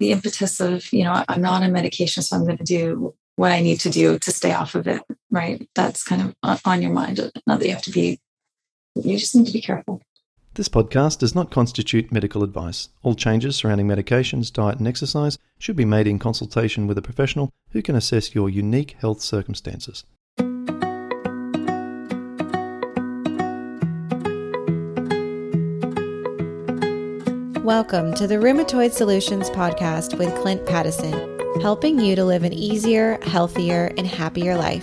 the impetus of, you know, I'm not on medication, so I'm going to do what I need to do to stay off of it, right? That's kind of on your mind. Not that you have to be, you just need to be careful. This podcast does not constitute medical advice. All changes surrounding medications, diet, and exercise should be made in consultation with a professional who can assess your unique health circumstances. Welcome to the Rheumatoid Solutions Podcast with Clint Paddison, helping you to live an easier, healthier, and happier life.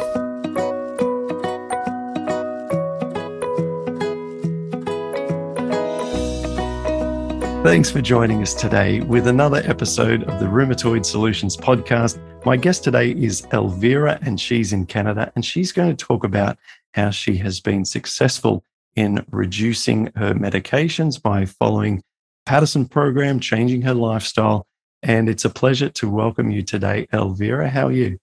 Thanks for joining us today with another episode of the Rheumatoid Solutions Podcast. My guest today is Elvira, and she's in Canada, and she's going to talk about how she has been successful in reducing her medications by following Paddison program, changing her lifestyle. And it's a pleasure to welcome you today, Elvira. How are you?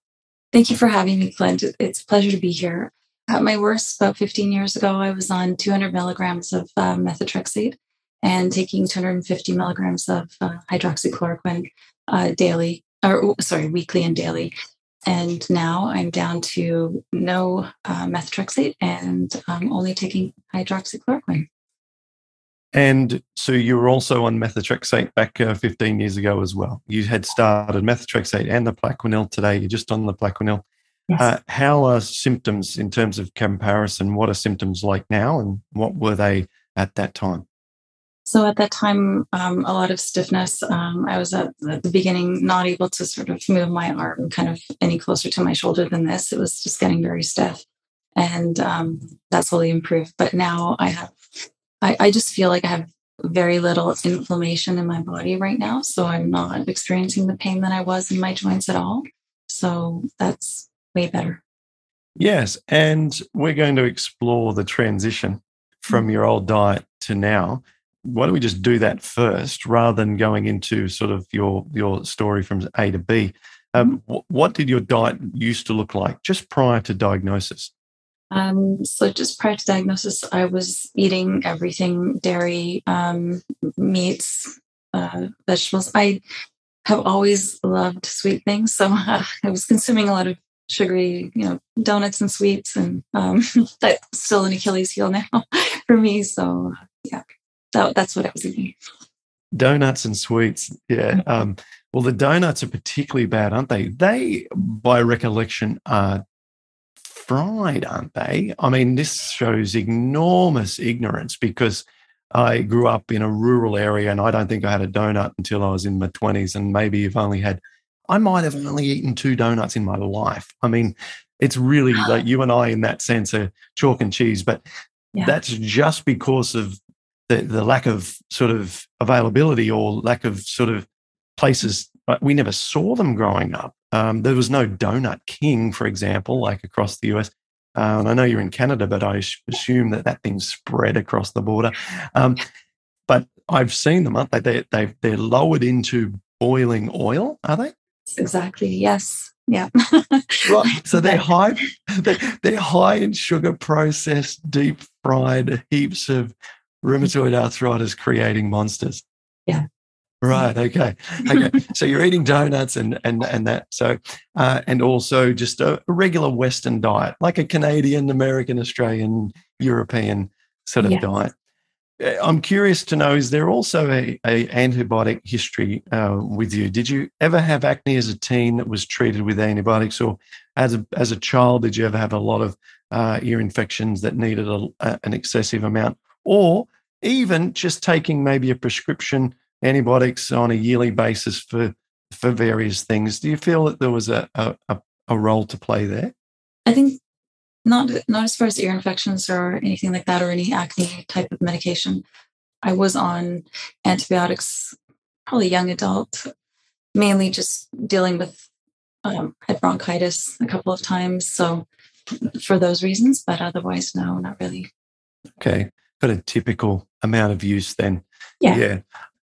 Thank you for having me, Clint. It's a pleasure to be here. At my worst, about 15 years ago, I was on 200 milligrams of uh, methotrexate and taking 250 milligrams of uh, hydroxychloroquine uh, daily, or sorry, weekly and daily. And now I'm down to no uh, methotrexate and I'm only taking hydroxychloroquine. And so you were also on methotrexate back uh, 15 years ago as well. You had started methotrexate and the Plaquenil today. You're just on the Plaquenil. Yes. Uh, how are symptoms in terms of comparison? What are symptoms like now and what were they at that time? So at that time, um, a lot of stiffness. Um, I was at, at, the beginning not able to sort of move my arm kind of any closer to my shoulder than this. It was just getting very stiff. And um, that slowly improved. But now I have I, I just feel like I have very little inflammation in my body right now. So I'm not experiencing the pain that I was in my joints at all. So that's way better. Yes. And we're going to explore the transition from mm-hmm. your old diet to now. Why don't we just do that first rather than going into sort of your, your story from A to B? Um, mm-hmm. what did your diet used to look like just prior to diagnosis? Um, so just prior to diagnosis, I was eating everything dairy, um, meats, uh, vegetables. I have always loved sweet things, so uh, I was consuming a lot of sugary, you know, donuts and sweets, and um, that's still an Achilles heel now for me. So yeah, that, that's what I was eating. Donuts and sweets, yeah. Mm-hmm. Um, well, the donuts are particularly bad, aren't they? They, by recollection, are fried, aren't they? I mean, this shows enormous ignorance because I grew up in a rural area and I don't think I had a donut until I was in my 20s. And maybe you've only had, I might have only eaten two donuts in my life. I mean, it's really ah. like you and I, in that sense, are chalk and cheese, but yeah. that's just because of the, the lack of sort of availability or lack of sort of places. We never saw them growing up. Um, there was no donut king, for example, like across the US. Uh, and I know you're in Canada, but I assume that that thing spread across the border. Um, but I've seen them, aren't they? they they they're lowered into boiling oil, are they? Exactly. Yes. Yeah. right. So they're high. They're, they're high in sugar, processed, deep fried heaps of rheumatoid arthritis creating monsters. Yeah. Right. Okay. Okay. so you're eating donuts and and and that. So uh, and also just a, regular Western diet, like a Canadian, American, Australian, European sort of yeah. diet. Uh, I'm curious to know: is there also a, a antibiotic history uh, with you? Did you ever have acne as a teen that was treated with antibiotics, or as a as a child, did you ever have a lot of uh, ear infections that needed a, a, an excessive amount, or even just taking maybe a prescription? Antibiotics on a yearly basis for for various things. Do you feel that there was a a, a role to play there? I think not not as far as ear infections or anything like that or any acne type of medication. I was on antibiotics, probably young adult, mainly just dealing with um, had bronchitis a couple of times. So for those reasons, but otherwise, no, not really. Okay, got a typical amount of use then. Yeah. Yeah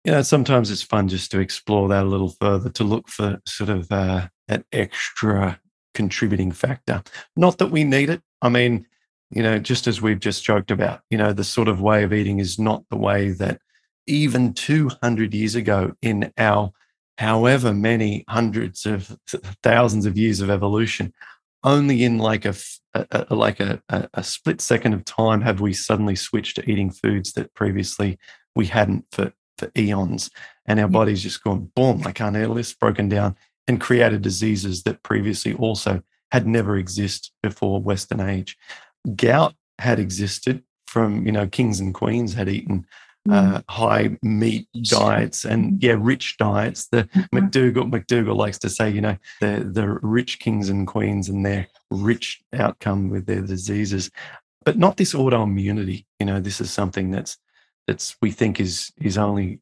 you know, sometimes it's fun just to explore that a little further, to look for sort of uh, an extra contributing factor. Not that we need it. I mean, you know, just as we've just joked about, you know, the sort of way of eating is not the way that even 200 years ago in our however many hundreds of thousands of years of evolution, only in like a, a, a like a, a, split second of time have we suddenly switched to eating foods that previously we hadn't for, for eons. And our body's just gone, boom, I can't handle this, broken down, and created diseases that previously also had never existed before Western age. Gout had existed from, you know, kings and queens had eaten uh, mm. high meat diets and mm. yeah, rich diets. The mm-hmm. McDougall McDougall likes to say, you know, the the rich kings and queens and their rich outcome with their diseases, but not this autoimmunity. You know, this is something that's that's we think is is only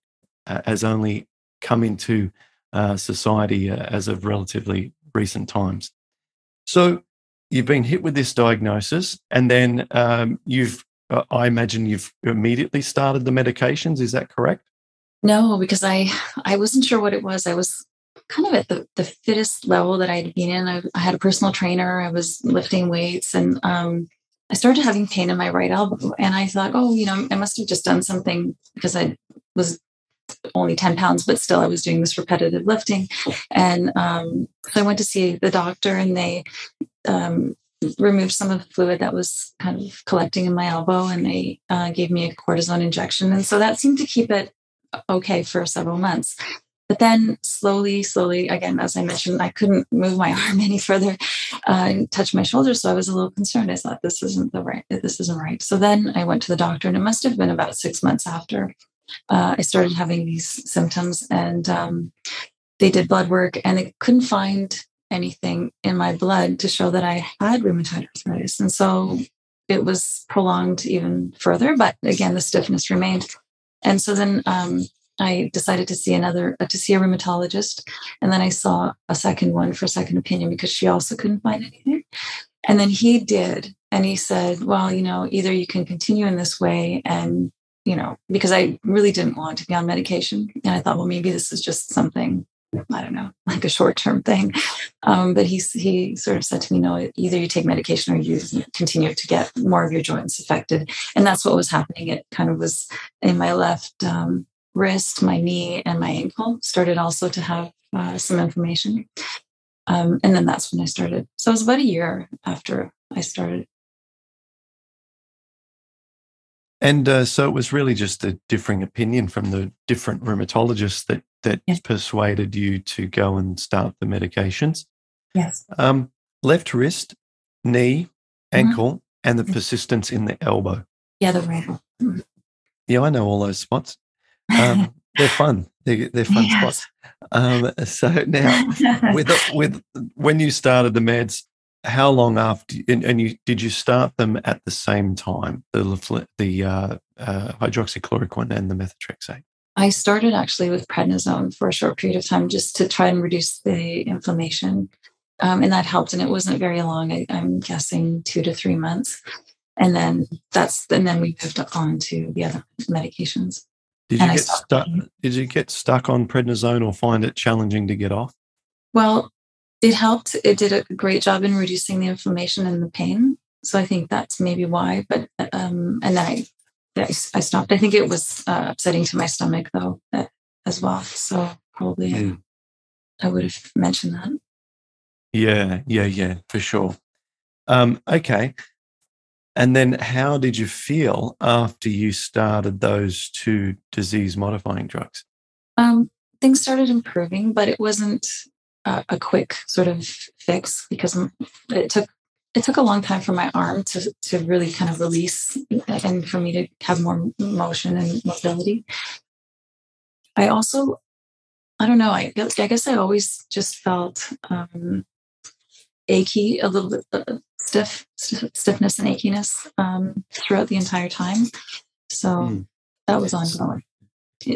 uh, has only come into uh, society uh, as of relatively recent times. So you've been hit with this diagnosis, and then um, you've uh, I imagine you've immediately started the medications. Is that correct? No, because I I wasn't sure what it was. I was kind of at the, the fittest level that I'd been in. I, I had a personal trainer. I was lifting weights, and um, I started having pain in my right elbow. And I thought, oh, you know, I must have just done something because I was only 10 pounds, but still I was doing this repetitive lifting. And um, so I went to see the doctor, and they um, removed some of the fluid that was kind of collecting in my elbow and they uh, gave me a cortisone injection. And so that seemed to keep it okay for several months. But then slowly, slowly, again, as I mentioned, I couldn't move my arm any further uh, and touch my shoulder. So I was a little concerned. I thought this isn't the right, this isn't right. So then I went to the doctor and it must have been about six months after uh, I started having these symptoms and um, they did blood work and they couldn't find anything in my blood to show that I had rheumatoid arthritis. And so it was prolonged even further, but again, the stiffness remained. And so then um, I decided to see another, uh, to see a rheumatologist. And then I saw a second one for second opinion because she also couldn't find anything. And then he did. And he said, well, you know, either you can continue in this way and, you know, because I really didn't want to be on medication. And I thought, well, maybe this is just something I don't know, like a short term thing. Um, but he, he sort of said to me, no, either you take medication or you continue to get more of your joints affected. And that's what was happening. It kind of was in my left um, wrist, my knee, and my ankle started also to have uh, some inflammation. Um, and then that's when I started. So it was about a year after I started. And uh, so it was really just a differing opinion from the different rheumatologists that that yes. persuaded you to go and start the medications. Yes. Um, left wrist, knee, mm-hmm. ankle, mm-hmm. and the persistence in the elbow. Yeah, the right. Mm-hmm. Yeah, I know all those spots. Um, they're fun. They're, they're fun yes. spots. Um, so now, with with when you started the meds, how long after and, and, you did you start them at the same time the the uh, uh, hydroxychloroquine and the methotrexate i started actually with prednisone for a short period of time just to try and reduce the inflammation um, and that helped and it wasn't very long I, i'm guessing two to three months and then that's and then we moved on to the other medications did you get stuck did you get stuck on prednisone or find it challenging to get off well it helped. It did a great job in reducing the inflammation and the pain. So I think that's maybe why. But um, and then I, I, I stopped. I think it was uh, upsetting to my stomach though uh, as well. So probably mm. I would have mentioned that. Yeah, yeah, yeah, for sure. Um, okay. And then how did you feel after you started those two disease modifying drugs? Um, things started improving, but it wasn't a, a quick sort of fix because it took it took a long time for my arm to to really kind of release and for me to have more motion and mobility. I also, I don't know. I I guess I always just felt um, achy, a little bit uh, stiff, stiffness and achiness um, throughout the entire time. So mm. that was ongoing.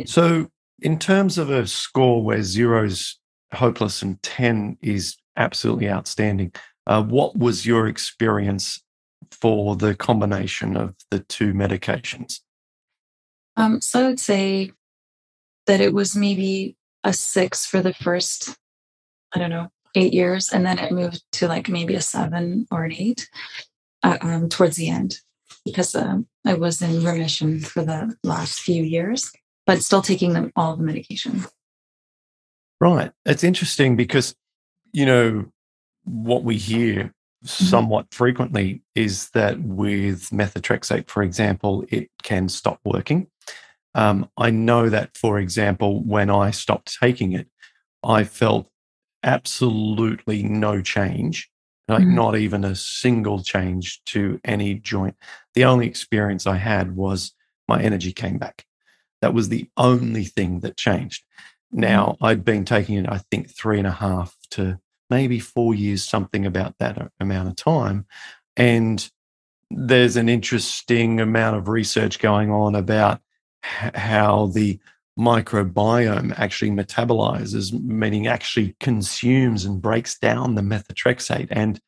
So, in terms of a score where zero's hopeless and 10 is absolutely outstanding. Uh, what was your experience for the combination of the two medications? Um, so I would say that it was maybe a six for the first, I don't know, eight years. And then it moved to like maybe a seven or an eight uh, um, towards the end because um, I was in remission for the last few years, but still taking them all the medication. Right. It's interesting because, you know, what we hear mm-hmm. somewhat frequently is that with methotrexate, for example, it can stop working. Um, I know that, for example, when I stopped taking it, I felt absolutely no change, like mm-hmm. not even a single change to any joint. The only experience I had was my energy came back. That was the only thing that changed. Mm-hmm. Now, I'd been taking it, I think, three and a half to maybe four years, something about that amount of time. And there's an interesting amount of research going on about how the microbiome actually metabolizes, meaning actually consumes and breaks down the methotrexate. And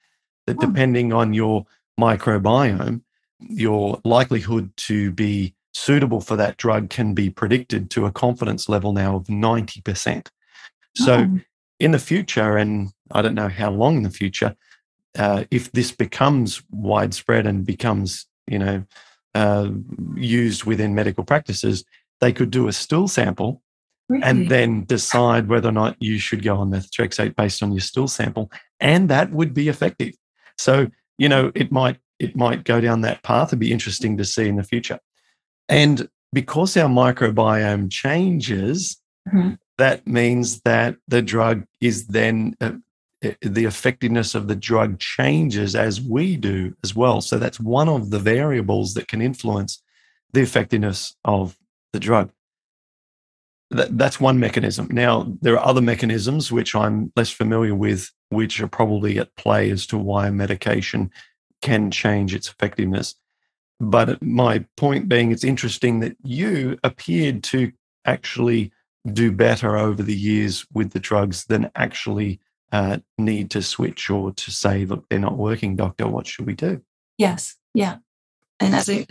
that depending on your microbiome, your likelihood to be suitable for that drug can be predicted to a confidence level now of 90%. So, oh. in the future, and I don't know how long in the future, uh, if this becomes widespread and becomes, you know, uh, used within medical practices, they could do a stool sample really? and then decide whether or not you should go on methotrexate based on your stool sample, and that would be effective. So, you know, it might it might go down that path. It'd be interesting to see in the future. And because our microbiome changes, mm-hmm. that means that the drug is then uh, the effectiveness of the drug changes as we do as well. So that's one of the variables that can influence the effectiveness of the drug. That, that's one mechanism. Now, there are other mechanisms which I'm less familiar with, which are probably at play as to why medication can change its effectiveness. But my point being, it's interesting that you appeared to actually do better over the years with the drugs than actually uh, need to switch or to say, look, they're not working, doctor, what should we do? Yes. Yeah. And as I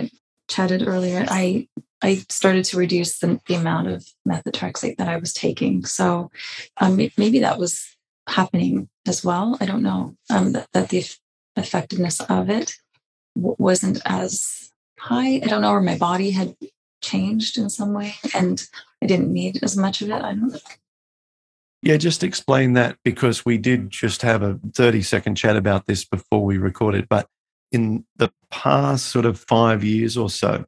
chatted earlier, I I started to reduce the, the amount of methotrexate that I was taking. So um, maybe that was happening as well. I don't know um, that, that the effectiveness of it w- wasn't as high. I don't know, or my body had changed in some way and I didn't need as much of it. I don't know. Yeah, just explain that because we did just have a 30 second chat about this before we recorded. But in the past sort of five years or so,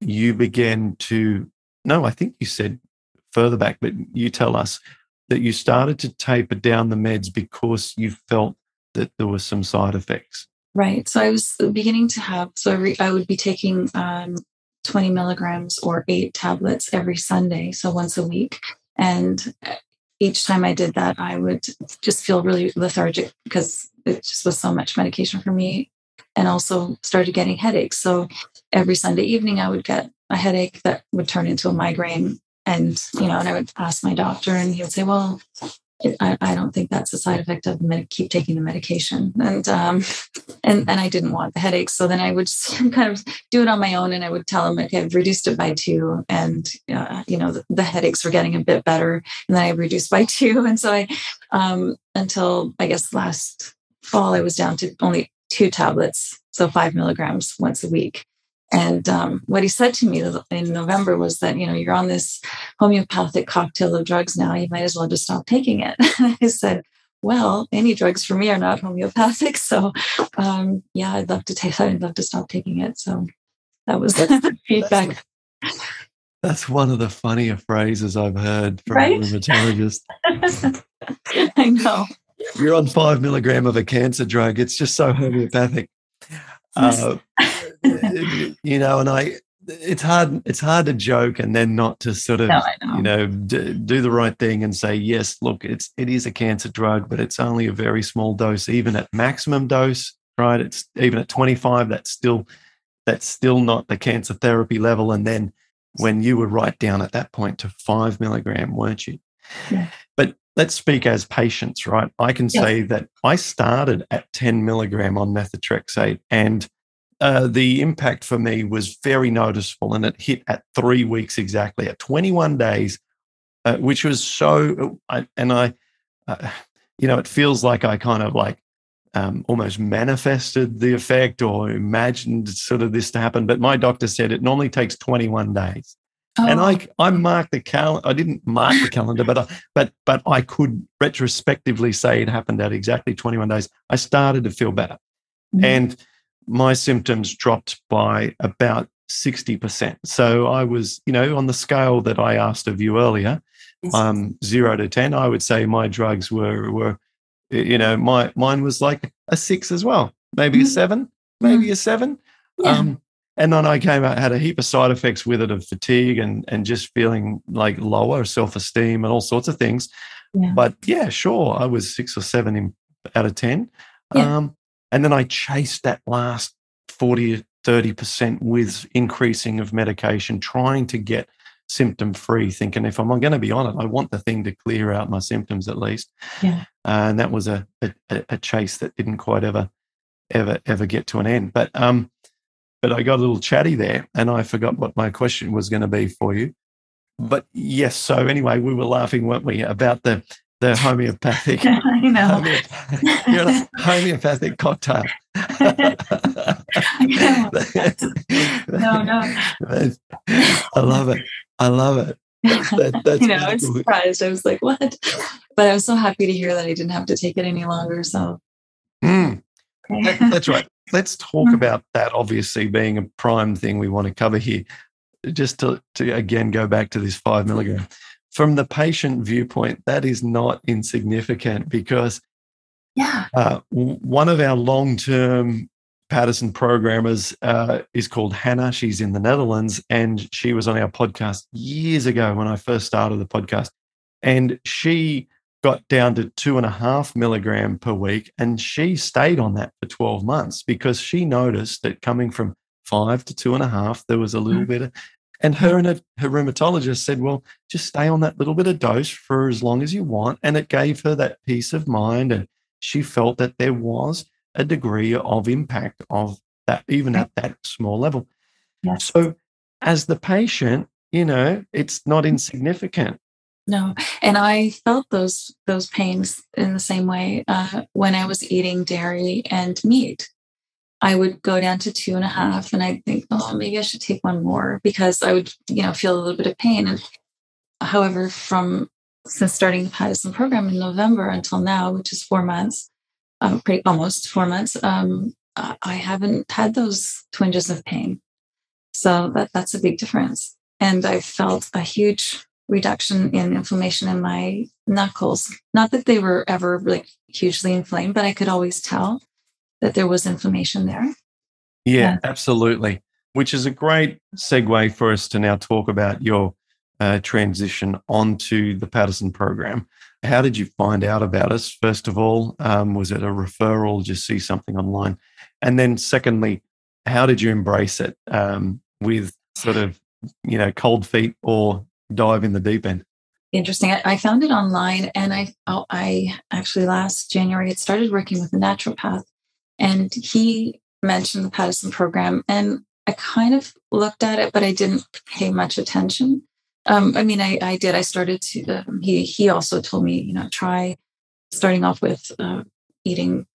you began to, no, I think you said further back, but you tell us that you started to taper down the meds because you felt that there were some side effects. Right. So I was beginning to have, so I, re, I would be taking um, 20 milligrams or eight tablets every Sunday, so once a week. And each time I did that, I would just feel really lethargic because it just was so much medication for me and also started getting headaches. So every Sunday evening, I would get a headache that would turn into a migraine. And, you know, and I would ask my doctor, and he would say, Well, I, I don't think that's a side effect of med- keep taking the medication. And, um, and, and I didn't want the headaches. So then I would kind of do it on my own and I would tell him, okay, I've reduced it by two. And, uh, you know, the, the, headaches were getting a bit better. And then I reduced by two. And so I, um, until I guess last fall, I was down to only two tablets. So five milligrams once a week. And um, what he said to me in November was that, you know, you're on this homeopathic cocktail of drugs now. You might as well just stop taking it. I said, well, any drugs for me are not homeopathic. So, um, yeah, I'd love to take I'd love to stop taking it. So that was the feedback. That's, that's, one of the funnier phrases I've heard from right? a rheumatologist. I know. You're on five milligram of a cancer drug. It's just so homeopathic. Uh, you know, and I, it's hard, it's hard to joke and then not to sort of, no, know. you know, d- do the right thing and say, yes, look, it's, it is a cancer drug, but it's only a very small dose, even at maximum dose, right? It's even at 25, that's still, that's still not the cancer therapy level. And then when you were right down at that point to five milligram, weren't you? Yeah. Let's speak as patients, right? I can yes. say that I started at 10 milligram on methotrexate and uh, the impact for me was very noticeable and it hit at three weeks exactly at 21 days uh, which was so uh, and i uh, you know it feels like i kind of like um, almost manifested the effect or imagined sort of this to happen but my doctor said it normally takes 21 days Oh. And I I marked the cal I didn't mark the calendar, but I, but but I could retrospectively say it happened at exactly 21 days. I started to feel better. Mm-hmm. And my symptoms dropped by about 60%. So I was, you know, on the scale that I asked of you earlier, um, zero to 10, I would say my drugs were, were, you know, my, mine was like a six as well, maybe mm-hmm. a seven, maybe mm-hmm. a seven. Yeah. Um, and then I came out, had a heap of side effects with it of fatigue and, and just feeling like lower self esteem and all sorts of things. Yeah. But yeah, sure, I was six or seven in, out of 10. Yeah. Um, and then I chased that last 40, 30% with increasing of medication, trying to get symptom free, thinking if I'm going to be on it, I want the thing to clear out my symptoms at least. Yeah. Uh, and that was a, a, a chase that didn't quite ever, ever, ever get to an end. But, um, but I got a little chatty there and I forgot what my question was going to be for you. But yes, so anyway, we were laughing, weren't we, about the the homeopathic. I know. you're homeopathic cocktail. no, no. I love it. I love it. That, that's you know, I was surprised. I was like, what? But I was so happy to hear that I didn't have to take it any longer. So. That, that's right. Let's talk mm. about that, obviously, being a prime thing we want to cover here. Just to, to again go back to this five milligram from the patient viewpoint, that is not insignificant because yeah. Uh, one of our long term Paddison programmers uh, is called Hannah. She's in the Netherlands and she was on our podcast years ago when I first started the podcast. And she got down to two and a half milligram per week and she stayed on that for 12 months because she noticed that coming from five to two and a half, there was a little mm-hmm. bit of, and her and her, her rheumatologist said, well, just stay on that little bit of dose for as long as you want. And it gave her that peace of mind. And she felt that there was a degree of impact of that, even at that small level. Yes. So, as the patient, you know, it's not insignificant. No, and I felt those those pains in the same way uh, when I was eating dairy and meat. I would go down to two and a half and I'd think, oh, maybe I should take one more because I would, you know, feel a little bit of pain. And however, from since starting the Paddison program in November until now, which is four months, uh, pretty almost four months, um, I haven't had those twinges of pain. So that that's a big difference. And I felt a huge reduction in inflammation in my knuckles. Not that they were ever like hugely inflamed, but I could always tell that there was inflammation there. Yeah, absolutely. Which is a great segue for us to now talk about your uh, transition onto the Paddison program. How did you find out about us? First of all, um, was it a referral? Just see something online, and then secondly, how did you embrace it um, with sort of you know cold feet or dive in the deep end? Interesting. I, I found it online, and I oh, I actually last January had started working with a naturopath and he mentioned the Paddison program. And I kind of looked at it, but I didn't pay much attention. Um, I mean, I, I, did. I started to, um, he, he also told me, you know, try starting off with uh, eating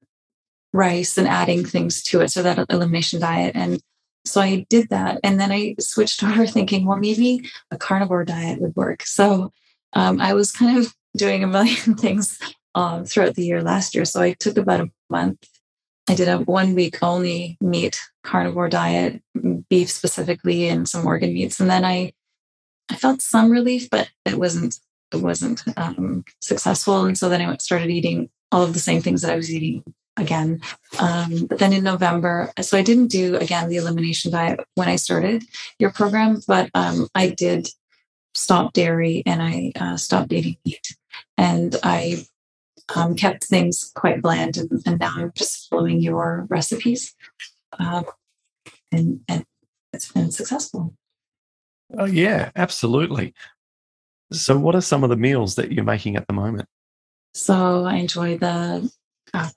rice and adding things to it. So that elimination diet. And so I did that. And then I switched over thinking, well, maybe a carnivore diet would work. So um, I was kind of doing a million things uh, throughout the year last year. So I took about a month I did a one week only meat carnivore diet, beef specifically, and some organ meats. And then I, I felt some relief, but it wasn't it wasn't um, successful. And so then I started eating all of the same things that I was eating again. Um, but then in November, so I didn't do again the elimination diet when I started your program, but um, I did stop dairy and I uh, stopped eating meat. And I um, kept things quite bland, and, and, now I'm just following your recipes, um, and and it's been successful. Oh yeah, absolutely. So, what are some of the meals that you're making at the moment? So, I enjoy the uh,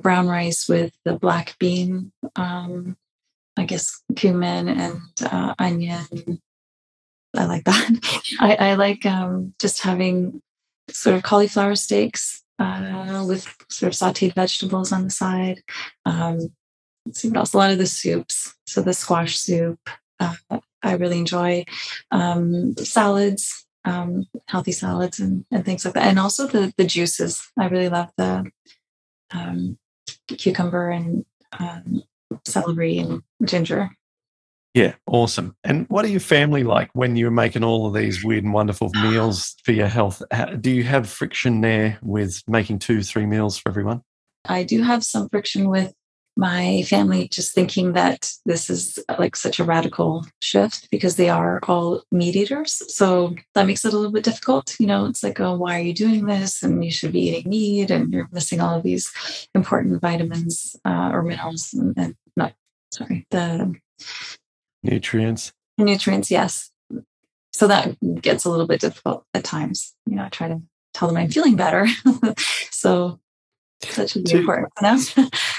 brown rice with the black bean, um, I guess cumin and uh, onion. I like that. I, I like um, just having sort of cauliflower steaks uh, with sort of sauteed vegetables on the side. Um, let's see what else. A lot of the soups. So the squash soup, uh, I really enjoy um, salads, um, healthy salads, and, and things like that. And also the the juices. I really love the um, cucumber and um, celery and ginger. Yeah, awesome. And what are your family like when you're making all of these weird and wonderful meals for your health? Do you have friction there with making two, three meals for everyone? I do have some friction with my family just thinking that this is like such a radical shift because they are all meat eaters. So that makes it a little bit difficult. You know, it's like, oh, why are you doing this? And you should be eating meat and you're missing all of these important vitamins uh, or minerals and, and not, sorry, the nutrients. Nutrients, yes. So that gets a little bit difficult at times. You know, I try to tell them I'm feeling better. so that should be important enough.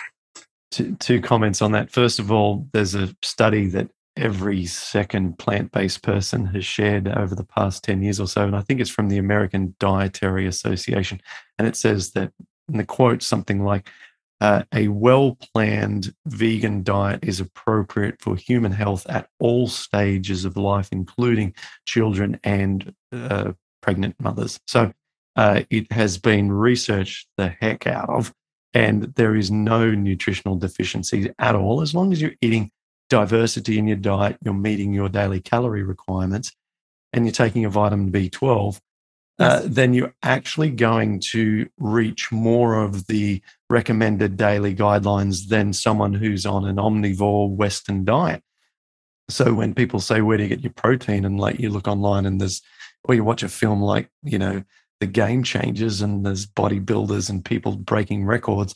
two, comments on that. First of all, there's a study that every second plant based person has shared over the past 10 years or so. And I think it's from the American Dietary Association. And it says that, in the quote something like, uh, a well planned vegan diet is appropriate for human health at all stages of life, including children and uh, pregnant mothers. So uh, it has been researched the heck out of, and there is no nutritional deficiency at all. As long as you're eating diversity in your diet, you're meeting your daily calorie requirements, and you're taking a vitamin B12, uh, then you're actually going to reach more of the recommended daily guidelines than someone who's on an omnivore Western diet. So when people say, Where do you get your protein? And like you look online and there's, or you watch a film like, you know, The Game Changers and there's bodybuilders and people breaking records.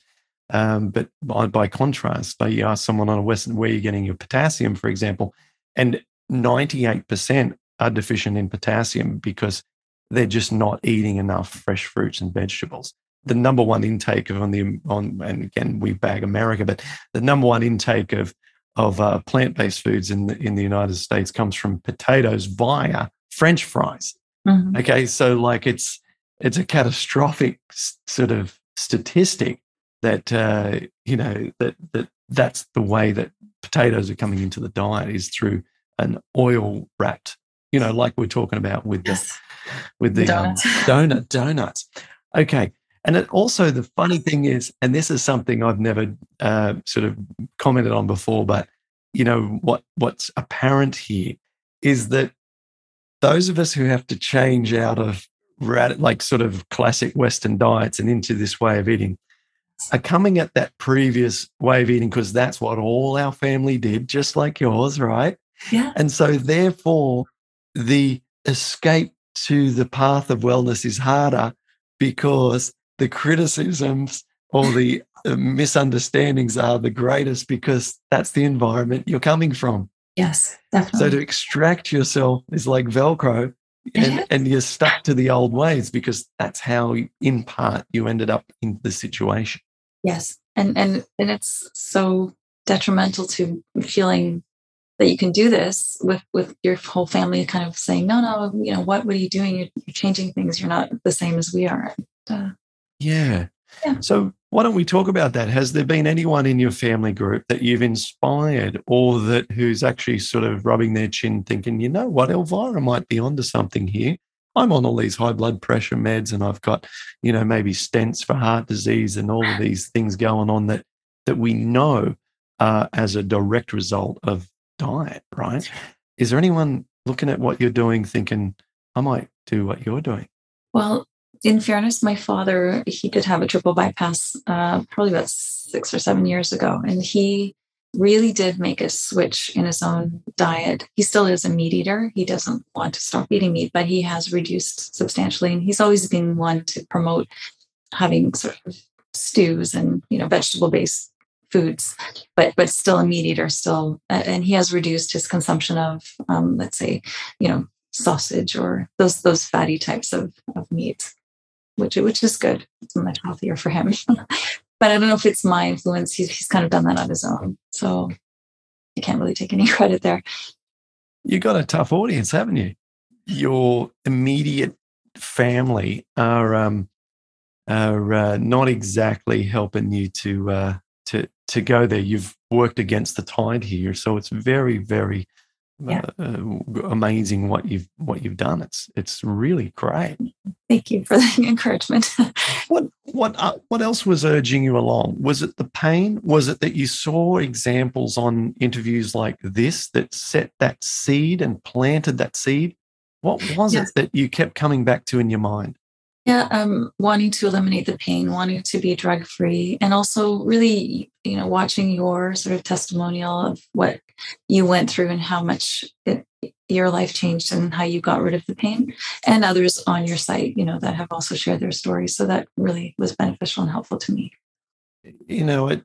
Um, but by, by contrast, you ask someone on a Western, where you're getting your potassium, for example, and 98% are deficient in potassium because they're just not eating enough fresh fruits and vegetables. The number one intake of on the on and again we bag America, but the number one intake of of uh, plant based foods in the in the United States comes from potatoes via French fries. Mm-hmm. Okay, so like it's it's a catastrophic sort of statistic that uh, you know that that that's the way that potatoes are coming into the diet is through an oil wrapped you know like we're talking about with yes. the with the donuts. Um, donut donuts. Okay. And it also, the funny thing is, and this is something I've never uh, sort of commented on before, but you know what what's apparent here is that those of us who have to change out of like sort of classic Western diets and into this way of eating are coming at that previous way of eating because that's what all our family did, just like yours, right? Yeah. And so, therefore, the escape to the path of wellness is harder because the criticisms or the uh, misunderstandings are the greatest because that's the environment you're coming from. Yes, definitely. So to extract yourself is like Velcro and, and you're stuck to the old ways because that's how, in part, you ended up in the situation. Yes. And, and, and it's so detrimental to feeling that you can do this with with your whole family kind of saying no no you know what what are you doing you're, you're changing things you're not the same as we are uh, yeah. yeah so why don't we talk about that has there been anyone in your family group that you've inspired or that who's actually sort of rubbing their chin thinking you know what elvira might be onto something here i'm on all these high blood pressure meds and i've got you know maybe stents for heart disease and all of these things going on that that we know uh, as a direct result of diet, right? Is there anyone looking at what you're doing thinking, I might do what you're doing? Well, in fairness, my father, he did have a triple bypass uh, probably about six or seven years ago. And he really did make a switch in his own diet. He still is a meat eater. He doesn't want to stop eating meat, but he has reduced substantially. And he's always been one to promote having sort of stews and, you know, vegetable based foods, but but still a meat eater. Still, and he has reduced his consumption of, um, let's say, you know, sausage or those those fatty types of of meats, which which is good. It's much healthier for him. but I don't know if it's my influence. He's he's kind of done that on his own, so I can't really take any credit there. You got a tough audience, haven't you? Your immediate family are um, are uh, not exactly helping you to uh, to to go there. You've worked against the tide here, so it's very very Yeah. uh, amazing what you've what you've done. It's it's really great. Thank you for the encouragement. What what uh, what else was urging you along? Was it the pain? Was it that you saw examples on interviews like this that set that seed and planted that seed? What was Yes. it that you kept coming back to in your mind? Yeah, um, wanting to eliminate the pain, wanting to be drug free, and also really, you know, watching your sort of testimonial of what you went through and how much it, your life changed and how you got rid of the pain, and others on your site, you know, that have also shared their stories. So that really was beneficial and helpful to me. You know, it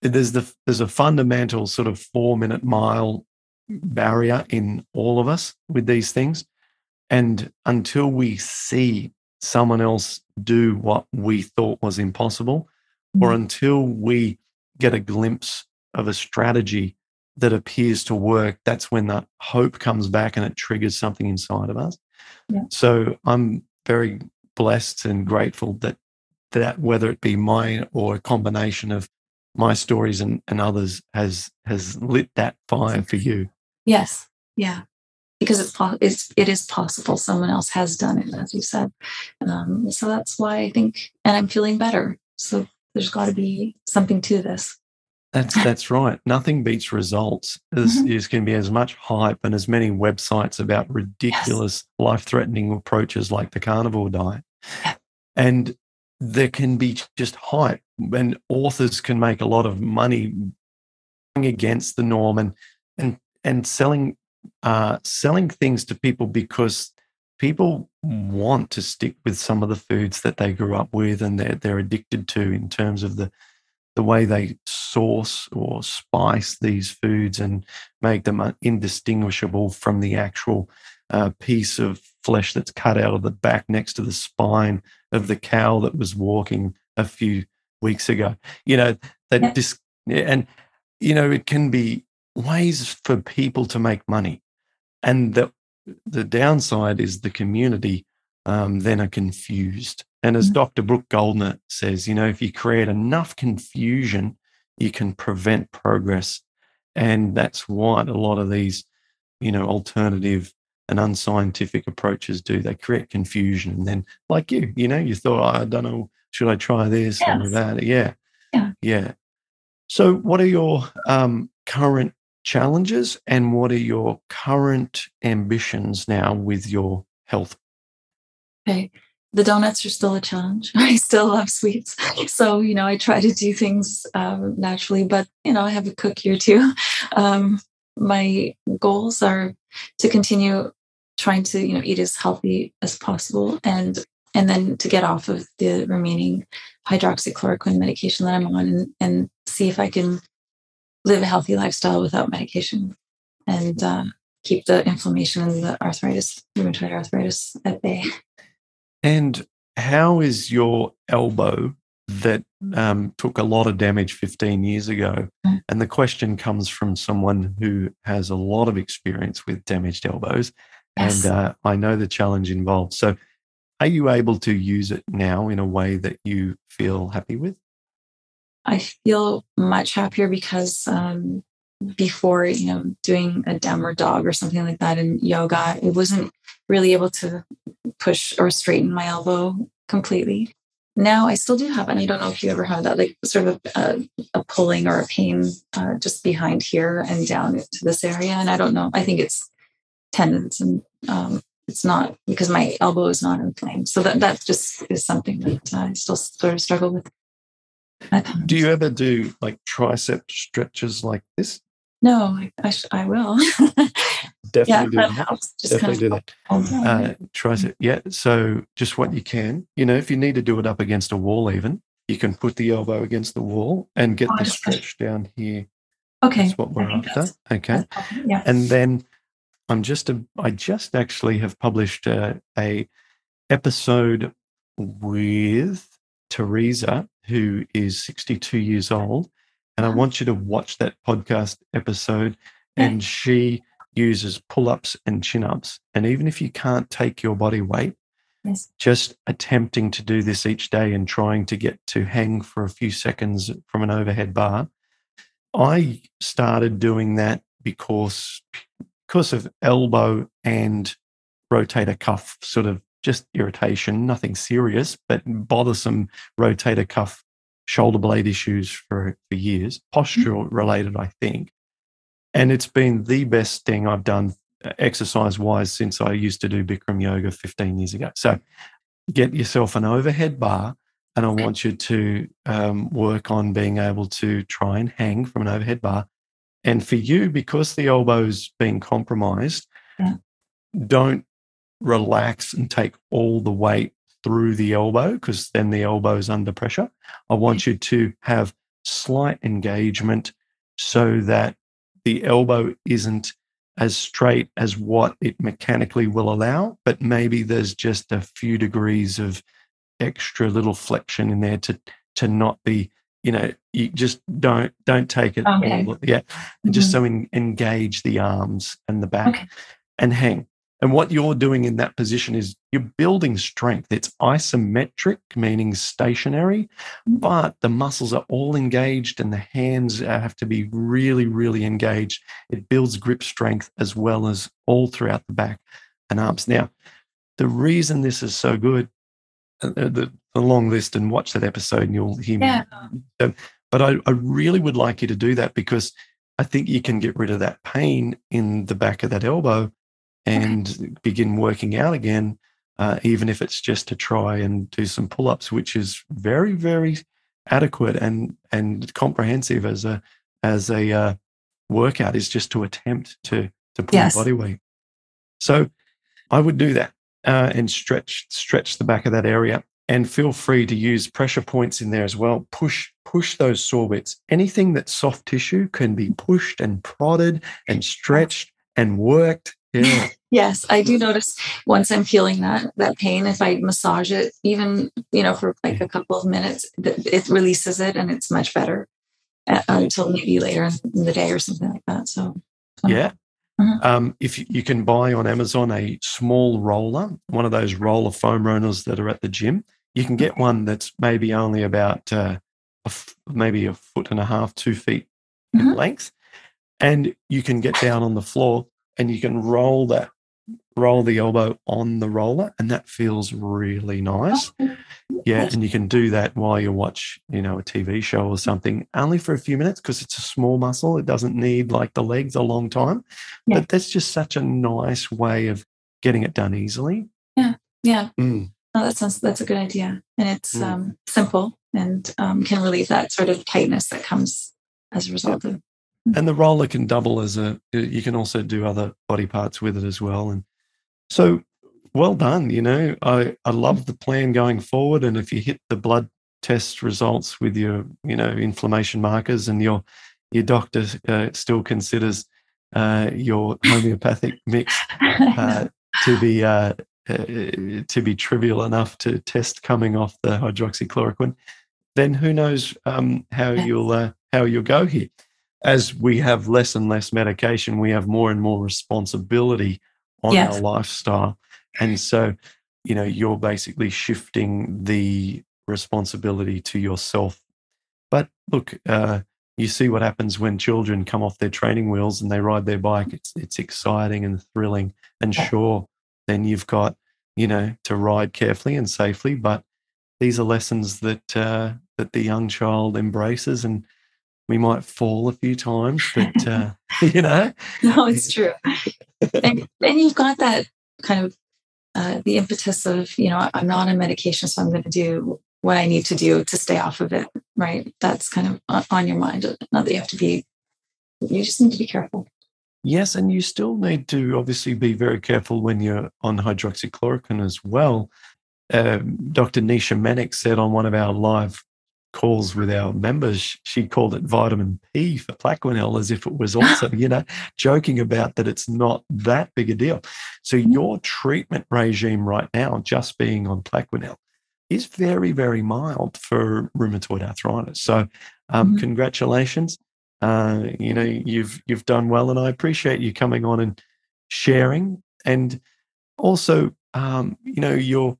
there's the there's a fundamental sort of four minute mile barrier in all of us with these things, and until we see someone else do what we thought was impossible, or mm. until we get a glimpse of a strategy that appears to work, that's when that hope comes back and it triggers something inside of us. Yeah. So I'm very blessed and grateful that that whether it be mine or a combination of my stories and, and others has has lit that fire for you. Yes, yeah, because it's it's it is possible. Someone else has done it, as you said. Um, so that's why I think, and I'm feeling better. So there's got to be something to this. That's that's right. Nothing beats results. There's, Mhm. there's going to be as much hype and as many websites about ridiculous, life-threatening approaches like the carnivore diet, Yeah. and there can be just hype, and authors can make a lot of money going against the norm and and and selling uh, selling things to people because people want to stick with some of the foods that they grew up with and they're they're addicted to in terms of the the way they source or spice these foods and make them indistinguishable from the actual uh, piece of flesh that's cut out of the back next to the spine of the cow that was walking a few weeks ago. You know, that Yeah. dis- and you know, it can be ways for people to make money. And the the downside is the community um, then are confused. And as Mhm. Dr. Brooke Goldner says, you know, if you create enough confusion, you can prevent progress. And that's what a lot of these, you know, alternative and unscientific approaches do. They create confusion. And then, like you, you know, you thought, "Oh, I don't know, should I try this or that? Yeah. Yeah. Yeah. So, what are your um, current challenges and what are your current ambitions now with your health? Okay. The donuts are still a challenge. I still love sweets. So, you know, I try to do things um, naturally, but, you know, I have a cook here too. Um, my goals are to continue trying to, you know, eat as healthy as possible and and then to get off of the remaining hydroxychloroquine medication that I'm on and, and see if I can live a healthy lifestyle without medication and uh, keep the inflammation and the arthritis, rheumatoid arthritis at bay. And how is your elbow that um, took a lot of damage 15 years ago? Mm. And the question comes from someone who has a lot of experience with damaged elbows. Yes. And uh, I know the challenge involved. So, are you able to use it now in a way that you feel happy with? I feel much happier because um, before, you know, doing a downward dog or something like that in yoga, it wasn't really able to push or straighten my elbow completely. Now I still do have, and I don't know if you ever had that, like sort of a, a pulling or a pain uh, just behind here and down to this area. And I don't know, I think it's tendons and um, it's not because my elbow is not inflamed. So that, that just is something that I still sort of struggle with. Do you ever do like tricep stretches like this? No, I, I, sh- I will. yeah, Definitely do that that. Definitely do kind that. of hold on. Uh, tricep, yeah. So just what you can, you know, if you need to do it up against a wall, even you can put the elbow against the wall and get Oh, the stretch down here. okay. That's what we're after. Okay. Yeah. and then I'm just a, I just actually have published a, a episode with Teresa, who is 62 years old, and I Uh-huh. want you to watch that podcast episode. And she uses pull-ups and chin-ups, and even if you can't take your body weight, Yes. just attempting to do this each day and trying to get to hang for a few seconds from an overhead bar. I started doing that because because of elbow and rotator cuff sort of just irritation, nothing serious, but bothersome rotator cuff shoulder blade issues for, for years, postural related, I think. And it's been the best thing I've done uh, exercise wise since I used to do Bikram yoga 15 years ago. So get yourself an overhead bar, and I want you to um, work on being able to try and hang from an overhead bar. And for you, because the elbow's been compromised, yeah. don't relax and take all the weight through the elbow because then the elbow is under pressure. I want you to have slight engagement so that the elbow isn't as straight as what it mechanically will allow, but maybe there's just a few degrees of extra little flexion in there to to not be, you know, you just don't don't take it okay. all, yeah, mm-hmm. just so in, engage the arms and the back okay. and hang. And what you're doing in that position is you're building strength. It's isometric, meaning stationary, mm-hmm. but the muscles are all engaged and the hands have to be really, really engaged. It builds grip strength as well as all throughout the back and arms. Now, the reason this is so good, uh, uh the, the long list, and watch that episode and you'll hear yeah. me. but I, I really would like you to do that because I think you can get rid of that pain in the back of that elbow and okay. begin working out again, uh, even if it's just to try and do some pull ups, which is very, very adequate and and comprehensive as a as a uh, workout is just to attempt to to pull yes. body weight. So I would do that uh, and stretch stretch the back of that area and feel free to use pressure points in there as well. Push push those sore bits. Anything that's soft tissue can be pushed and prodded and stretched and worked yeah. yes, I do notice once I'm feeling that that pain, if I massage it, even you know for like a couple of minutes, it releases it and it's much better uh, until maybe later in the day or something like that. So yeah. Mm-hmm. Um, if you can buy on Amazon a small roller, one of those roller foam rollers that are at the gym, you can get one that's maybe only about uh, a f- maybe a foot and a half, two feet mm-hmm. in length, and you can get down on the floor and you can roll that roll the elbow on the roller and that feels really nice oh, yeah and you can do that while you watch you know a tv show or something only for a few minutes because it's a small muscle it doesn't need like the legs a long time yeah. but that's just such a nice way of getting it done easily yeah yeah mm. oh, that sounds that's a good idea and it's mm. um, simple and um, can relieve that sort of tightness that comes as a result yeah. of and the roller can double as a you can also do other body parts with it as well. And so well done you know i i love the plan going forward. And if you hit the blood test results with your you know inflammation markers and your your doctor uh, still considers uh, your homeopathic mix uh, to be uh, uh, to be trivial enough to test coming off the hydroxychloroquine then who knows um, how you'll uh, how you'll go here as we have less and less medication, we have more and more responsibility on yes. our lifestyle. And so, you know, you're basically shifting the responsibility to yourself. But look, uh, you see what happens when children come off their training wheels and they ride their bike. It's it's exciting and thrilling. And sure, then you've got, you know, to ride carefully and safely. But these are lessons that uh, that the young child embraces and we might fall a few times, but uh, you know. No, it's true. and, and you've got that kind of uh, the impetus of, you know, I'm not on medication, so I'm going to do what I need to do to stay off of it, right? That's kind of on your mind. Not that you have to be, you just need to be careful. Yes, and you still need to obviously be very careful when you're on hydroxychloroquine as well. Um, Dr. Nisha Manek said on one of our live calls with our members, she called it vitamin P for Plaquenil as if it was also, you know, joking about that it's not that big a deal. So your treatment regime right now, just being on Plaquenil, is very, very mild for rheumatoid arthritis. So um, mm-hmm. congratulations. Uh, you know, you've you've done well, and I appreciate you coming on and sharing. And also, um, you know, your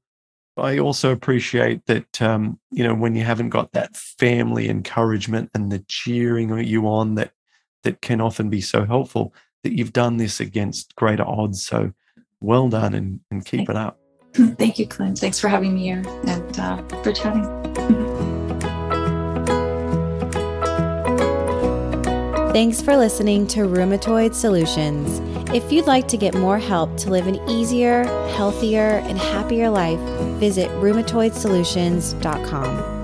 I also appreciate that um, you know when you haven't got that family encouragement and the cheering you on that that can often be so helpful. that you've done this against greater odds. So well done and, and keep it up. Thank you, Clint. Thanks for having me here and uh, for chatting. Thanks for listening to Rheumatoid Solutions. If you'd like to get more help to live an easier, healthier, and happier life, visit rheumatoidsolutions.com.